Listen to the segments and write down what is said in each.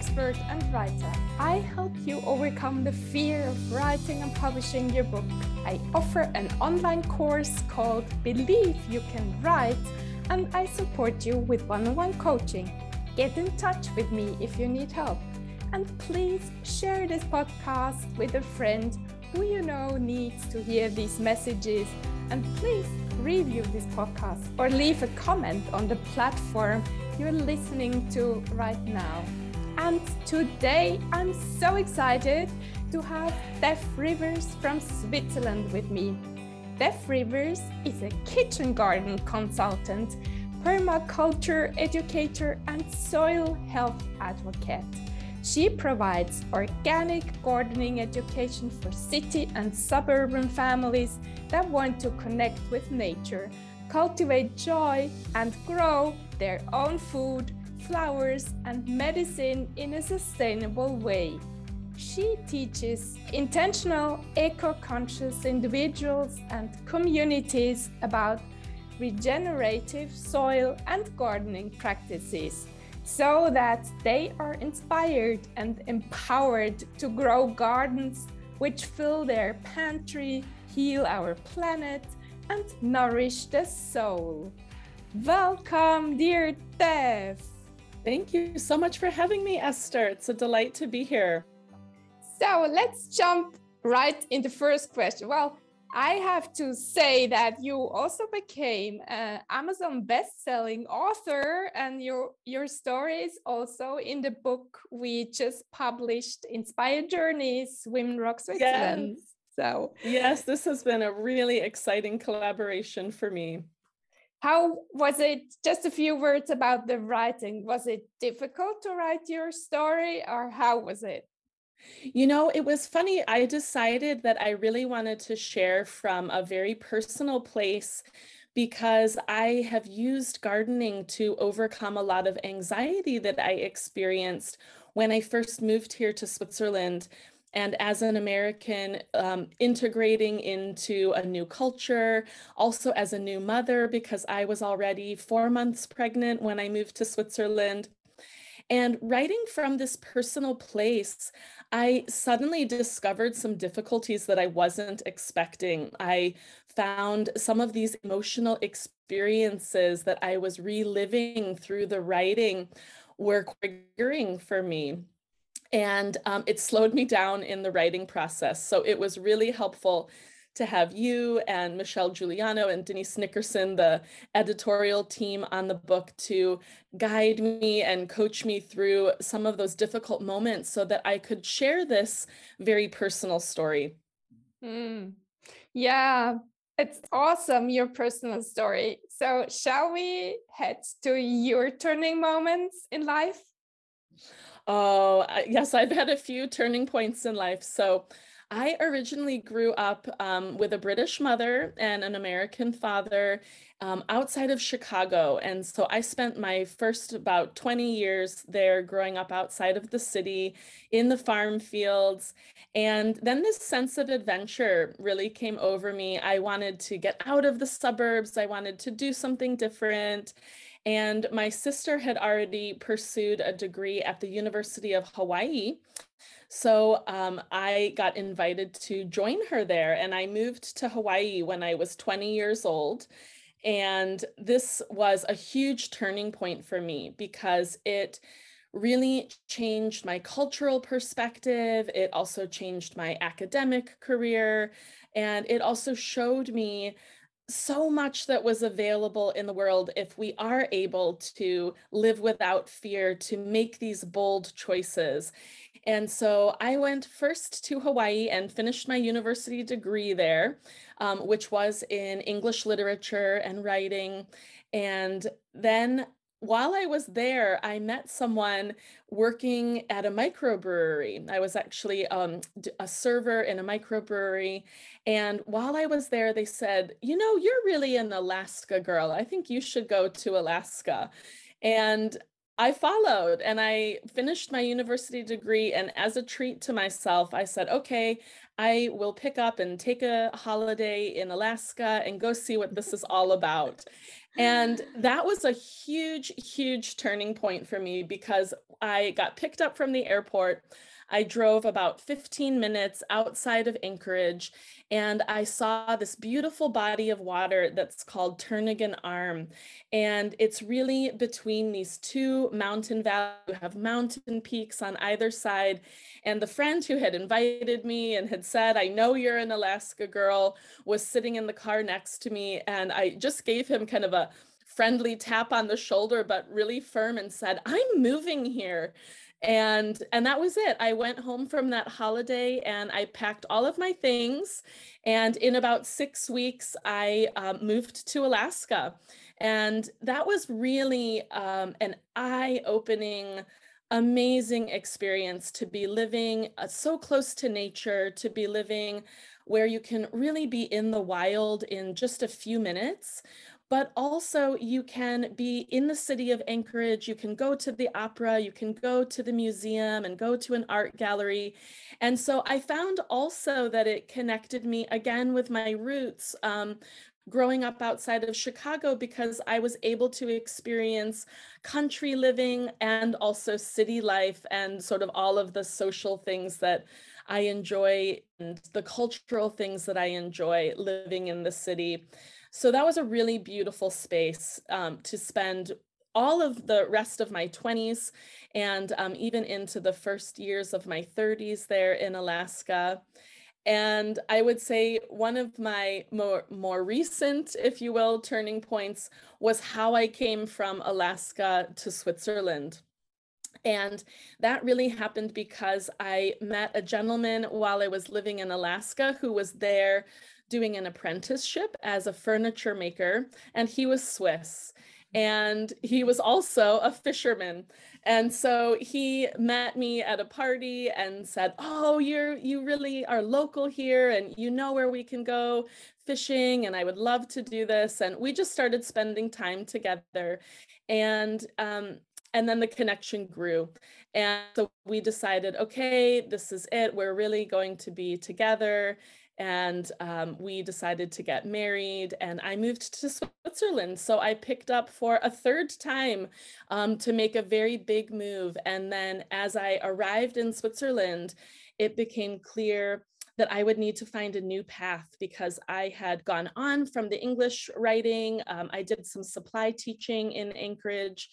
expert and writer. I help you overcome the fear of writing and publishing your book. I offer an online course called Believe You Can Write, and I support you with one on one coaching. Get in touch with me if you need help. And please share this podcast with a friend who you know needs to hear these messages. And please review this podcast or leave a comment on the platform you're listening to right now. And today I'm so excited to have Beth Rivers from Switzerland with me. Beth Rivers is a kitchen garden consultant, permaculture educator, and soil health advocate. She provides organic gardening education for city and suburban families that want to connect with nature, cultivate joy, and grow their own food, flowers, and medicine in a sustainable way. She teaches intentional, eco conscious individuals and communities about regenerative soil and gardening practices so that they are inspired and empowered to grow gardens which fill their pantry, heal our planet, and nourish the soul. Welcome, dear Beth. Thank you so much for having me, Esther. It's a delight to be here. So let's jump right in the first question. Well, I have to say that you also became an Amazon best-selling author, and your your story is also in the book we just published, Inspired Journeys, Women Rock Switzerland. Yes. So yes, this has been a really exciting collaboration for me. How was it? Just a few words about the writing. Was it difficult to write your story, or how was it? You know, it was funny. I decided that I really wanted to share from a very personal place because I have used gardening to overcome a lot of anxiety that I experienced when I first moved here to Switzerland. And as an American, um, integrating into a new culture, also as a new mother, because I was already four months pregnant when I moved to Switzerland. And writing from this personal place, I suddenly discovered some difficulties that I wasn't expecting. I found some of these emotional experiences that I was reliving through the writing were triggering for me. And um, it slowed me down in the writing process. So it was really helpful to have you and Michelle Giuliano and Denise Nickerson, the editorial team on the book, to guide me and coach me through some of those difficult moments so that I could share this very personal story. Mm. Yeah, it's awesome, your personal story. So, shall we head to your turning moments in life? Oh, yes, I've had a few turning points in life. So, I originally grew up um, with a British mother and an American father um, outside of Chicago. And so I spent my first about 20 years there growing up outside of the city in the farm fields. And then this sense of adventure really came over me. I wanted to get out of the suburbs, I wanted to do something different. And my sister had already pursued a degree at the University of Hawaii. So um, I got invited to join her there, and I moved to Hawaii when I was 20 years old. And this was a huge turning point for me because it really changed my cultural perspective. It also changed my academic career. And it also showed me so much that was available in the world if we are able to live without fear, to make these bold choices. And so I went first to Hawaii and finished my university degree there, um, which was in English literature and writing. And then while I was there, I met someone working at a microbrewery. I was actually um, a server in a microbrewery. And while I was there, they said, You know, you're really an Alaska girl. I think you should go to Alaska. And I followed and I finished my university degree. And as a treat to myself, I said, okay, I will pick up and take a holiday in Alaska and go see what this is all about. And that was a huge, huge turning point for me because I got picked up from the airport. I drove about 15 minutes outside of Anchorage and I saw this beautiful body of water that's called Turnagain Arm. And it's really between these two mountain valleys. You have mountain peaks on either side. And the friend who had invited me and had said, I know you're an Alaska girl, was sitting in the car next to me. And I just gave him kind of a friendly tap on the shoulder, but really firm and said, I'm moving here and and that was it. I went home from that holiday and i packed all of my things and in about six weeks i um, moved to alaska. And that was really um, an eye-opening amazing experience to be living uh, so close to nature to be living where you can really be in the wild in just a few minutes but also you can be in the city of Anchorage. You can go to the opera, you can go to the museum and go to an art gallery. And so I found also that it connected me again with my roots. Um, growing up outside of Chicago because I was able to experience country living and also city life and sort of all of the social things that I enjoy and the cultural things that I enjoy living in the city. So that was a really beautiful space um, to spend all of the rest of my 20s and um, even into the first years of my 30s there in Alaska. And I would say one of my more, more recent, if you will, turning points was how I came from Alaska to Switzerland. And that really happened because I met a gentleman while I was living in Alaska who was there doing an apprenticeship as a furniture maker, and he was Swiss. And he was also a fisherman. And so he met me at a party and said, "Oh, you're you really are local here and you know where we can go fishing and I would love to do this." And we just started spending time together. And um and then the connection grew. And so we decided, okay, this is it. We're really going to be together and um, we decided to get married and i moved to switzerland so i picked up for a third time um, to make a very big move and then as i arrived in switzerland it became clear that I would need to find a new path because I had gone on from the English writing. Um, I did some supply teaching in Anchorage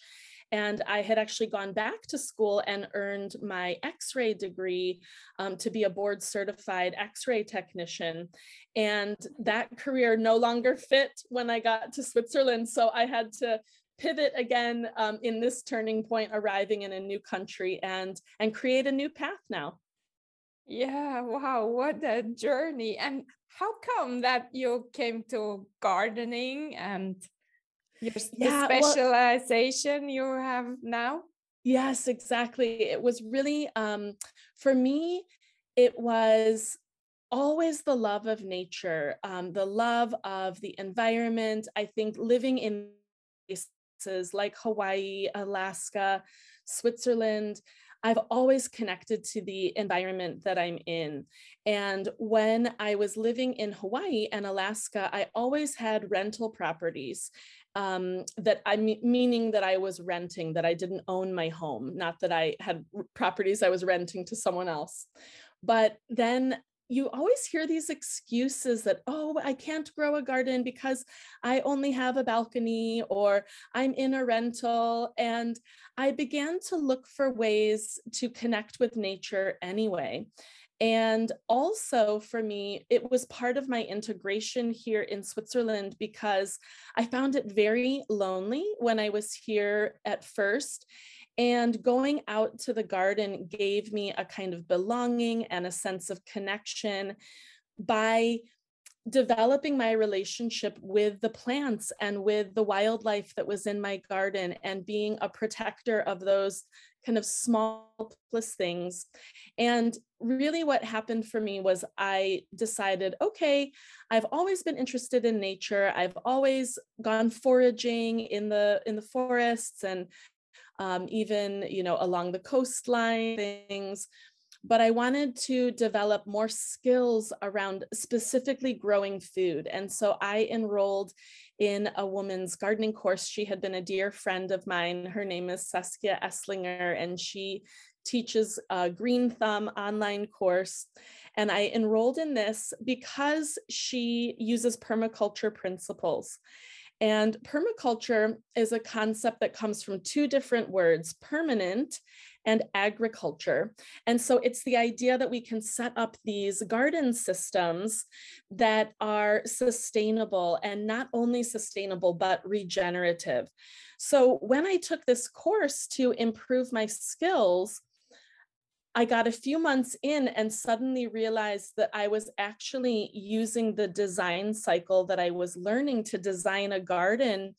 and I had actually gone back to school and earned my x ray degree um, to be a board certified x ray technician. And that career no longer fit when I got to Switzerland. So I had to pivot again um, in this turning point, arriving in a new country and, and create a new path now. Yeah, wow, what a journey. And how come that you came to gardening and your yeah, specialization well, you have now? Yes, exactly. It was really um for me it was always the love of nature, um, the love of the environment. I think living in places like Hawaii, Alaska, Switzerland, I've always connected to the environment that I'm in. And when I was living in Hawaii and Alaska, I always had rental properties um, that I meaning that I was renting, that I didn't own my home, not that I had properties I was renting to someone else. But then you always hear these excuses that, oh, I can't grow a garden because I only have a balcony or I'm in a rental. And I began to look for ways to connect with nature anyway. And also for me, it was part of my integration here in Switzerland because I found it very lonely when I was here at first. And going out to the garden gave me a kind of belonging and a sense of connection by developing my relationship with the plants and with the wildlife that was in my garden and being a protector of those kind of small plus things. And really what happened for me was i decided okay i've always been interested in nature. I've always gone foraging in the in the forests and um, even, you know, along the coastline, things but I wanted to develop more skills around specifically growing food. And so I enrolled in a woman's gardening course. She had been a dear friend of mine. Her name is Saskia Esslinger, and she teaches a Green Thumb online course. And I enrolled in this because she uses permaculture principles. And permaculture is a concept that comes from two different words permanent and agriculture. And so it's the idea that we can set up these garden systems that are sustainable and not only sustainable, but regenerative. So when I took this course to improve my skills, I got a few months in and suddenly realized that I was actually using the design cycle that I was learning to design a garden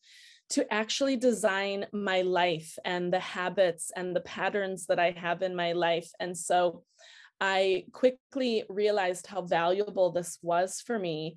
to actually design my life and the habits and the patterns that I have in my life. And so I quickly realized how valuable this was for me.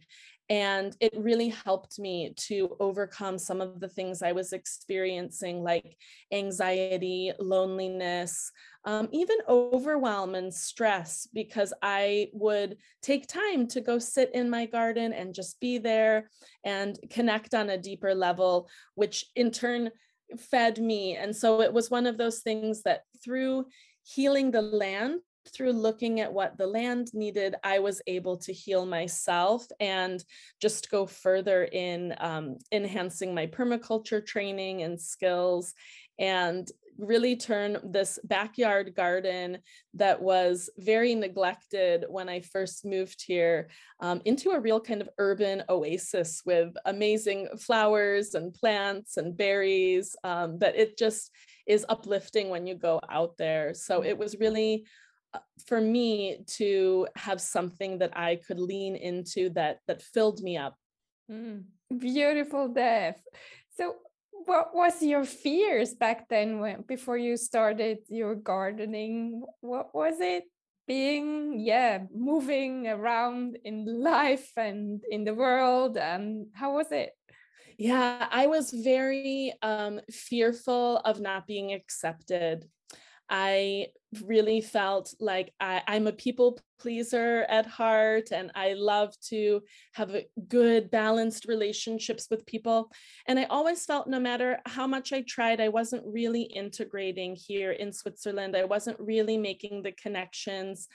And it really helped me to overcome some of the things I was experiencing, like anxiety, loneliness, um, even overwhelm and stress, because I would take time to go sit in my garden and just be there and connect on a deeper level, which in turn fed me. And so it was one of those things that through healing the land through looking at what the land needed, I was able to heal myself and just go further in um, enhancing my permaculture training and skills and really turn this backyard garden that was very neglected when I first moved here um, into a real kind of urban oasis with amazing flowers and plants and berries um, that it just is uplifting when you go out there. So it was really for me to have something that I could lean into that that filled me up. Mm, beautiful, Beth. So, what was your fears back then when before you started your gardening? What was it? Being, yeah, moving around in life and in the world, and how was it? Yeah, I was very um, fearful of not being accepted I really felt like I, am a people pleaser at heart and I love to have good, balanced relationships with people. And I always felt no matter how much I tried, I wasn't really integrating here in Switzerland. I wasn't really making the connections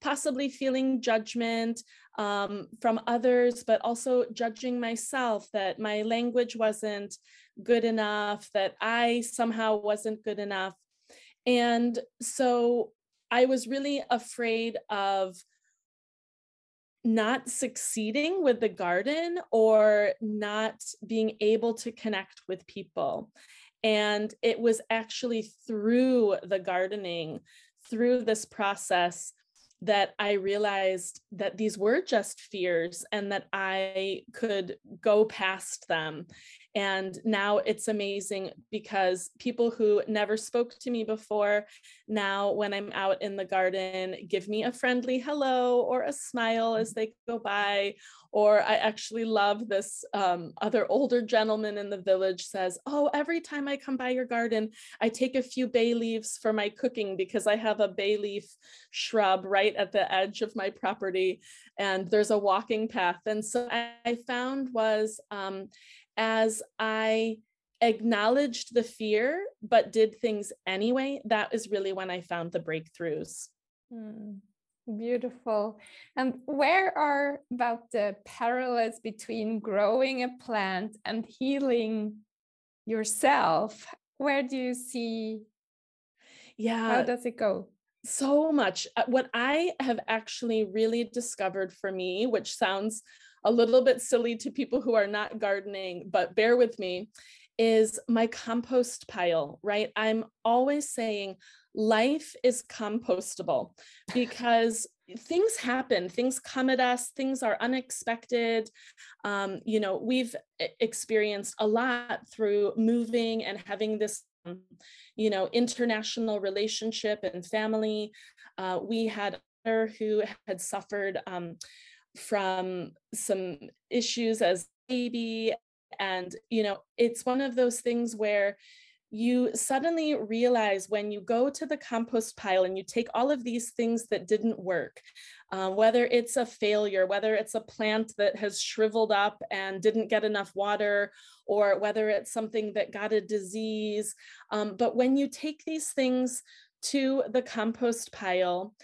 possibly feeling judgment um, from others, but also judging myself that my language wasn't good enough, that I somehow wasn't good enough. And so I was really afraid of not succeeding with the garden or not being able to connect with people. And it was actually through the gardening, through this process, that I realized that these were just fears and that I could go past them and now it's amazing because people who never spoke to me before, now when I'm out in the garden, give me a friendly hello or a smile as mm-hmm. they go by. Or I actually love this um, other older gentleman in the village says, Oh, every time I come by your garden, I take a few bay leaves for my cooking because I have a bay leaf shrub right at the edge of my property and there's a walking path. And so I found was, um, as I acknowledged the fear, but did things anyway, that is really when I found the breakthroughs. Mm, beautiful. And where are about the parallels between growing a plant and healing yourself? Where do you see? Yeah. How does it go? So much. Uh, what I have actually really discovered for me, which sounds a little bit silly to people who are not gardening, but bear with me, is my compost pile, right? I'm always saying life is compostable because things happen, things come at us, things are unexpected. Um, you know, we've experienced a lot through moving and having this you know international relationship and family uh, we had her who had suffered um, from some issues as baby and you know it's one of those things where you suddenly realize when you go to the compost pile and you take all of these things that didn't work, uh, whether it's a failure, whether it's a plant that has shriveled up and didn't get enough water, or whether it's something that got a disease. Um, but when you take these things to the compost pile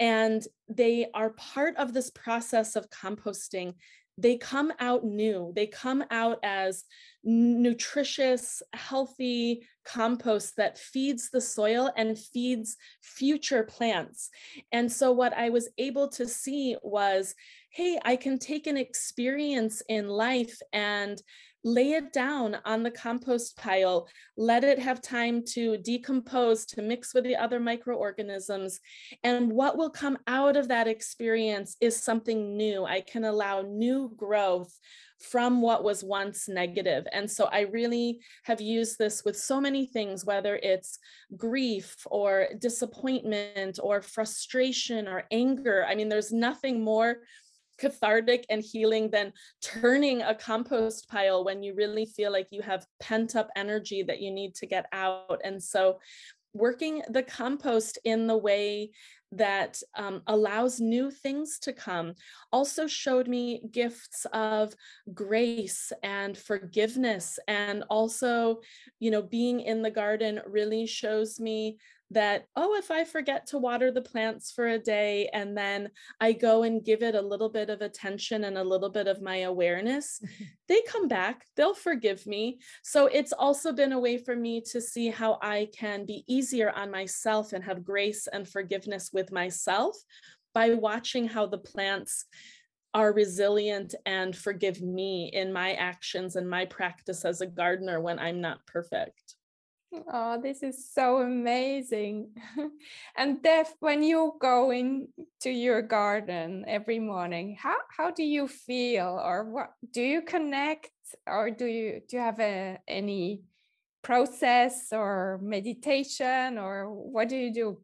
and they are part of this process of composting, they come out new. They come out as nutritious, healthy compost that feeds the soil and feeds future plants. And so, what I was able to see was hey, I can take an experience in life and lay it down on the compost pile, let it have time to decompose, to mix with the other microorganisms. And what will come out of that experience is something new. I can allow new growth from what was once negative. And so I really have used this with so many things, whether it's grief or disappointment or frustration or anger. I mean, there's nothing more cathartic and healing than turning a compost pile when you really feel like you have pent up energy that you need to get out. And so, working the compost in the way that um, allows new things to come also showed me gifts of grace and forgiveness and also you know being in the garden really shows me that, oh, if I forget to water the plants for a day and then I go and give it a little bit of attention and a little bit of my awareness, they come back, they'll forgive me. So it's also been a way for me to see how I can be easier on myself and have grace and forgiveness with myself by watching how the plants are resilient and forgive me in my actions and my practice as a gardener when I'm not perfect. Oh, this is so amazing. and Beth, when you go into your garden every morning, how, how do you feel or what do you connect or do you do you have a, any process or meditation or what do you do?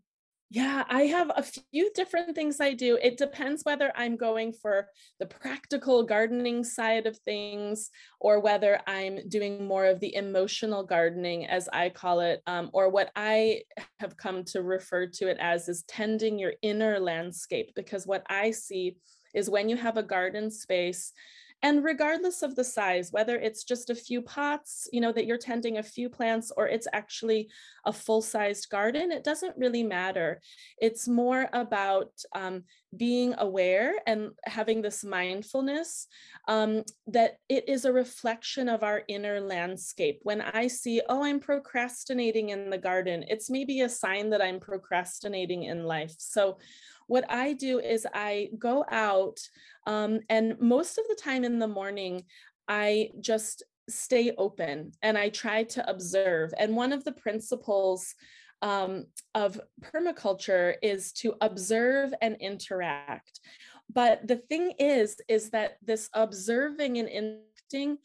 Yeah, I have a few different things I do. It depends whether I'm going for the practical gardening side of things or whether I'm doing more of the emotional gardening, as I call it, um, or what I have come to refer to it as is tending your inner landscape. Because what I see is when you have a garden space, and regardless of the size, whether it's just a few pots, you know, that you're tending a few plants, or it's actually a full sized garden, it doesn't really matter. It's more about um, being aware and having this mindfulness um, that it is a reflection of our inner landscape. When I see, oh, I'm procrastinating in the garden, it's maybe a sign that I'm procrastinating in life. So, what I do is I go out, um, and most of the time in the morning, I just stay open and I try to observe. And one of the principles um, of permaculture is to observe and interact. But the thing is, is that this observing and interacting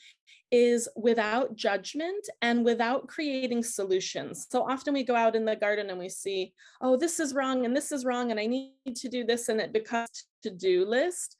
is without judgment and without creating solutions. So often we go out in the garden and we see, oh, this is wrong and this is wrong, and I need to do this, and it becomes to do list.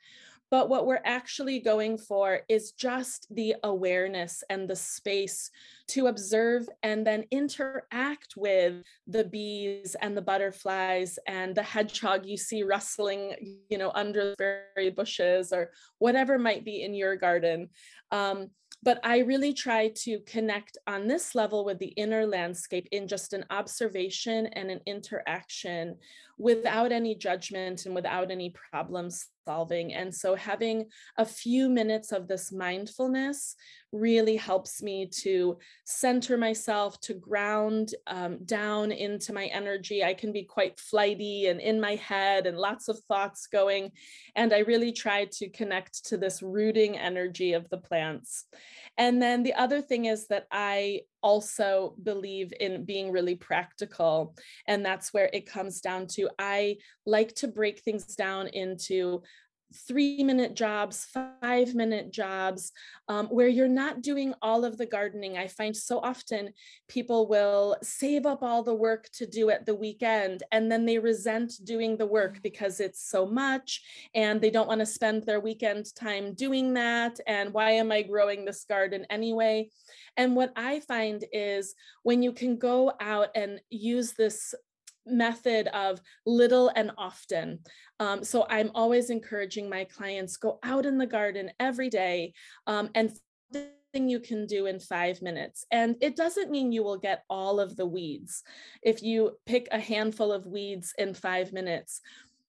But what we're actually going for is just the awareness and the space to observe and then interact with the bees and the butterflies and the hedgehog you see rustling, you know, under the berry bushes or whatever might be in your garden. Um, but I really try to connect on this level with the inner landscape in just an observation and an interaction without any judgment and without any problem solving. And so having a few minutes of this mindfulness really helps me to center myself, to ground um, down into my energy. I can be quite flighty and in my head and lots of thoughts going. And I really try to connect to this rooting energy of the plants. And then the other thing is that I also believe in being really practical. And that's where it comes down to I like to break things down into three minute jobs, five minute jobs, um, where you're not doing all of the gardening. I find so often people will save up all the work to do at the weekend and then they resent doing the work because it's so much and they don't want to spend their weekend time doing that. And why am I growing this garden anyway? And what I find is when you can go out and use this method of little and often. Um, so I'm always encouraging my clients go out in the garden every day um, and you can do in five minutes. And it doesn't mean you will get all of the weeds if you pick a handful of weeds in five minutes.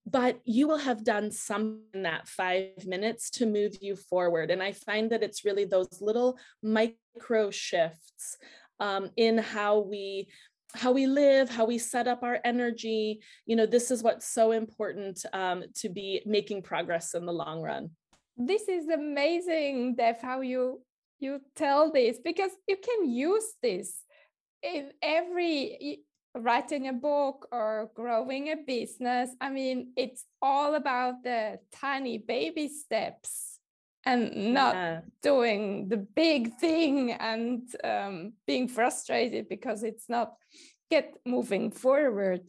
But you will have done some in that five minutes to move you forward. And I find that it's really those little micro shifts um, in how we how we live, how we set up our energy. You know, this is what's so important um, to be making progress in the long run. This is amazing, Beth, how you you tell this because you can use this in every writing a book or growing a business. I mean, it's all about the tiny baby steps and not yeah. doing the big thing and um, being frustrated because it's not get moving forward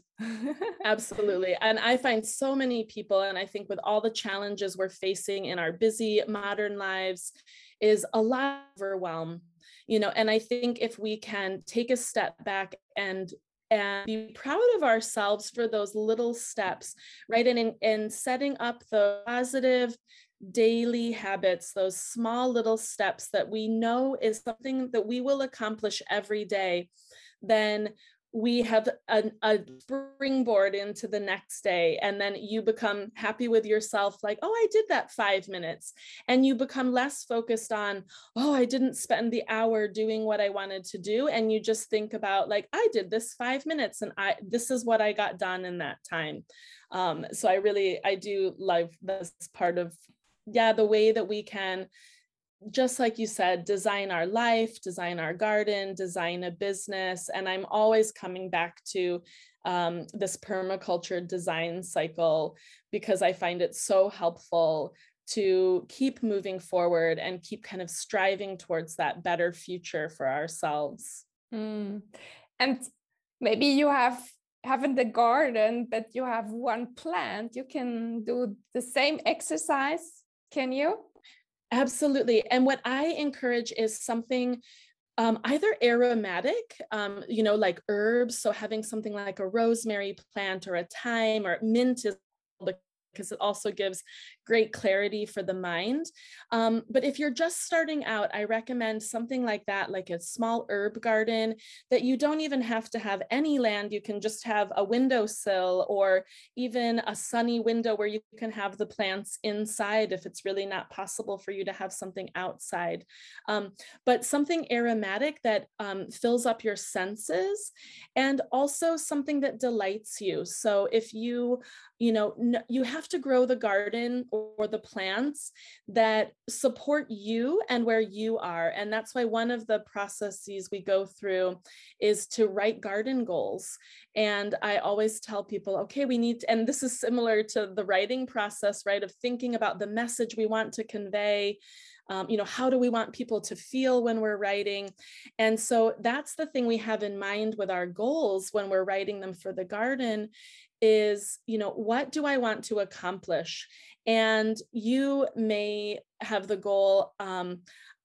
absolutely and i find so many people and i think with all the challenges we're facing in our busy modern lives is a lot of overwhelm you know and i think if we can take a step back and and be proud of ourselves for those little steps right and in, in setting up the positive daily habits, those small little steps that we know is something that we will accomplish every day, then we have a, a, springboard into the next day and then you become happy with yourself like oh i did that five minutes and you become less focused on oh i didn't spend the hour doing what i wanted to do and you just think about like i did this five minutes and i this is what i got done in that time. Um, so i really i do love this part of yeah, the way that we can, just like you said, design our life, design our garden, design a business. And I'm always coming back to um, this permaculture design cycle because I find it so helpful to keep moving forward and keep kind of striving towards that better future for ourselves. Mm. And maybe you have haven't the garden but you have one plant you can do the same exercise can you? Absolutely. And what I encourage is something um, either aromatic, um, you know, like herbs. So having something like a rosemary plant or a thyme or mint is because it also gives great clarity for the mind. Um, but if you're just starting out, I recommend something like that, like a small herb garden that you don't even have to have any land. You can just have a windowsill or even a sunny window where you can have the plants inside if it's really not possible for you to have something outside. Um, but something aromatic that um, fills up your senses and also something that delights you. So if you, you know, you have to grow the garden or the plants that support you and where you are. And that's why one of the processes we go through is to write garden goals. And I always tell people, okay, we need, and this is similar to the writing process, right? Of thinking about the message we want to convey. Um, you know how do we want people to feel when we're writing and so that's the thing we have in mind with our goals when we're writing them for the garden is you know what do i want to accomplish and you may have the goal um,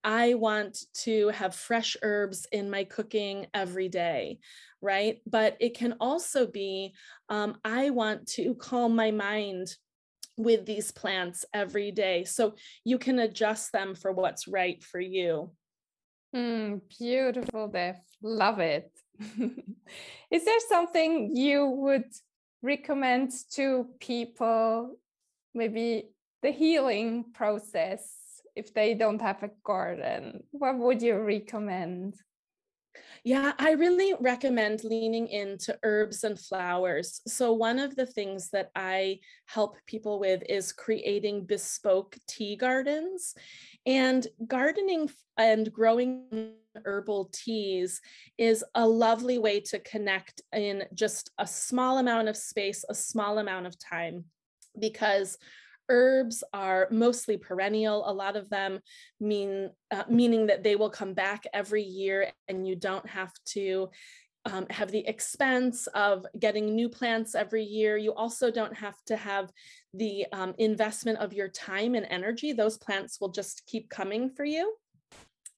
i want to have fresh herbs in my cooking every day right? But it can also be um, i want to calm my mind with these plants every day. So you can adjust them for what's right for you. Mm, beautiful Beth. love it. Is there something you would recommend to people maybe the healing process if they don't have a garden what would you recommend yeah, I really recommend leaning into herbs and flowers. So, one of the things that I help people with is creating bespoke tea gardens. And gardening and growing herbal teas is a lovely way to connect in just a small amount of space, a small amount of time, because Herbs are mostly perennial. A lot of them mean uh, meaning that they will come back every year and you don't have to um, have the expense of getting new plants every year. You also don't have to have the um, investment of your time and energy. Those plants will just keep coming for you.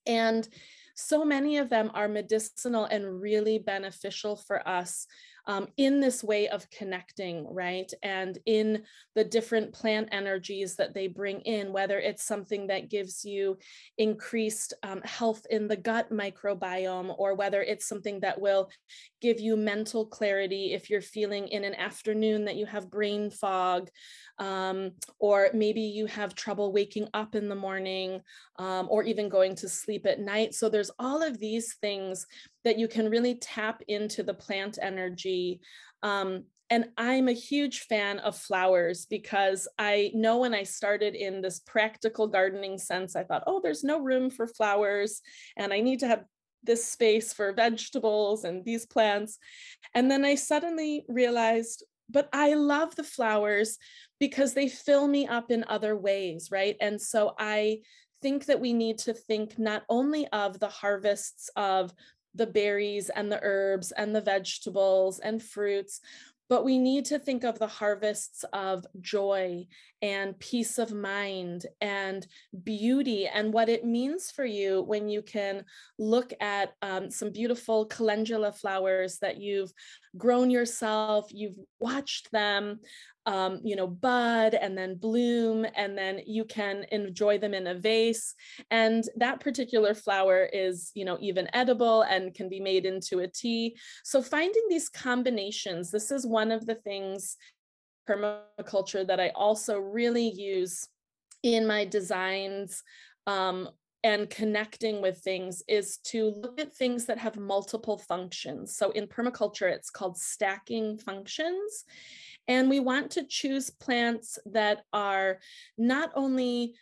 And so many of them are medicinal and really beneficial for us um, in this way of connecting, right? And in the different plant energies that they bring in, whether it's something that gives you increased um, health in the gut microbiome, or whether it's something that will give you mental clarity if you're feeling in an afternoon that you have brain fog, um, or maybe you have trouble waking up in the morning, um, or even going to sleep at night. So there's all of these things that you can really tap into the plant energy. Um, and I'm a huge fan of flowers because I know when I started in this practical gardening sense, I thought, oh, there's no room for flowers, and I need to have this space for vegetables and these plants. And then I suddenly realized, but I love the flowers because they fill me up in other ways, right? And so I think that we need to think not only of the harvests of the berries and the herbs and the vegetables and fruits, but we need to think of the harvests of joy and peace of mind and beauty and what it means for you when you can look at um, some beautiful calendula flowers that you've grown yourself, you've watched them um, you know, bud and then bloom, and then you can enjoy them in a vase. And that particular flower is, you know, even edible and can be made into a tea. So finding these combinations, this is one of the things permaculture that I also really use in my designs um, and connecting with things is to look at things that have multiple functions. So in permaculture, it's called stacking functions. And we want to choose plants that are not only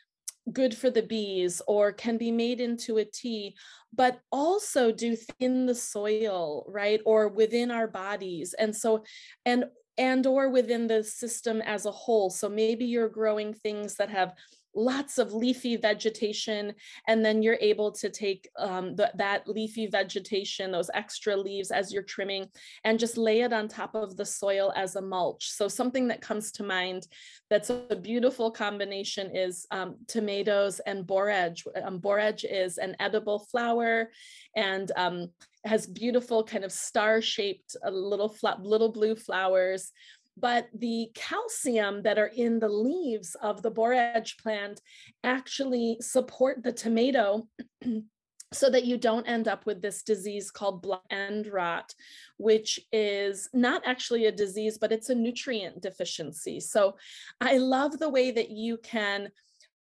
good for the bees or can be made into a tea, but also do in the soil, right? Or within our bodies. And so, and and or within the system as a whole. So maybe you're growing things that have lots of leafy vegetation and then you're able to take um, the, that leafy vegetation those extra leaves as you're trimming and just lay it on top of the soil as a mulch. So something that comes to mind that's a beautiful combination is um, tomatoes and borage. Um, borage is an edible flower and um, has beautiful kind of star shaped uh, little little blue flowers but the calcium that are in the leaves of the borage plant actually support the tomato so that you don't end up with this disease called blossom end rot, which is not actually a disease, but it's a nutrient deficiency. So I love the way that you can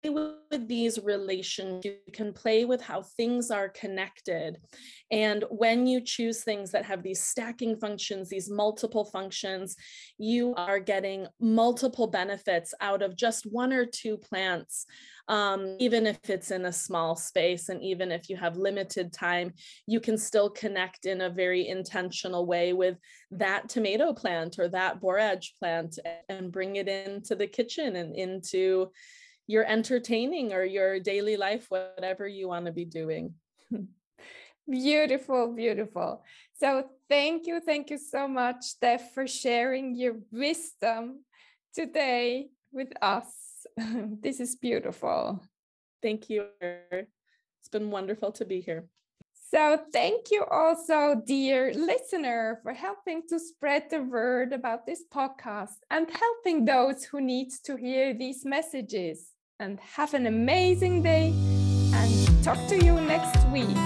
with these relations, you can play with how things are connected. And when you choose things that have these stacking functions, these multiple functions, you are getting multiple benefits out of just one or two plants. Um, even if it's in a small space and even if you have limited time, you can still connect in a very intentional way with that tomato plant or that borage plant and bring it into the kitchen and into your entertaining or your daily life, whatever you want to be doing. beautiful, beautiful. So thank you, thank you so much, Beth, for sharing your wisdom today with us. this is beautiful. Thank you. It's been wonderful to be here. So, thank you also, dear listener, for helping to spread the word about this podcast and helping those who need to hear these messages and have an amazing day and talk to you next week.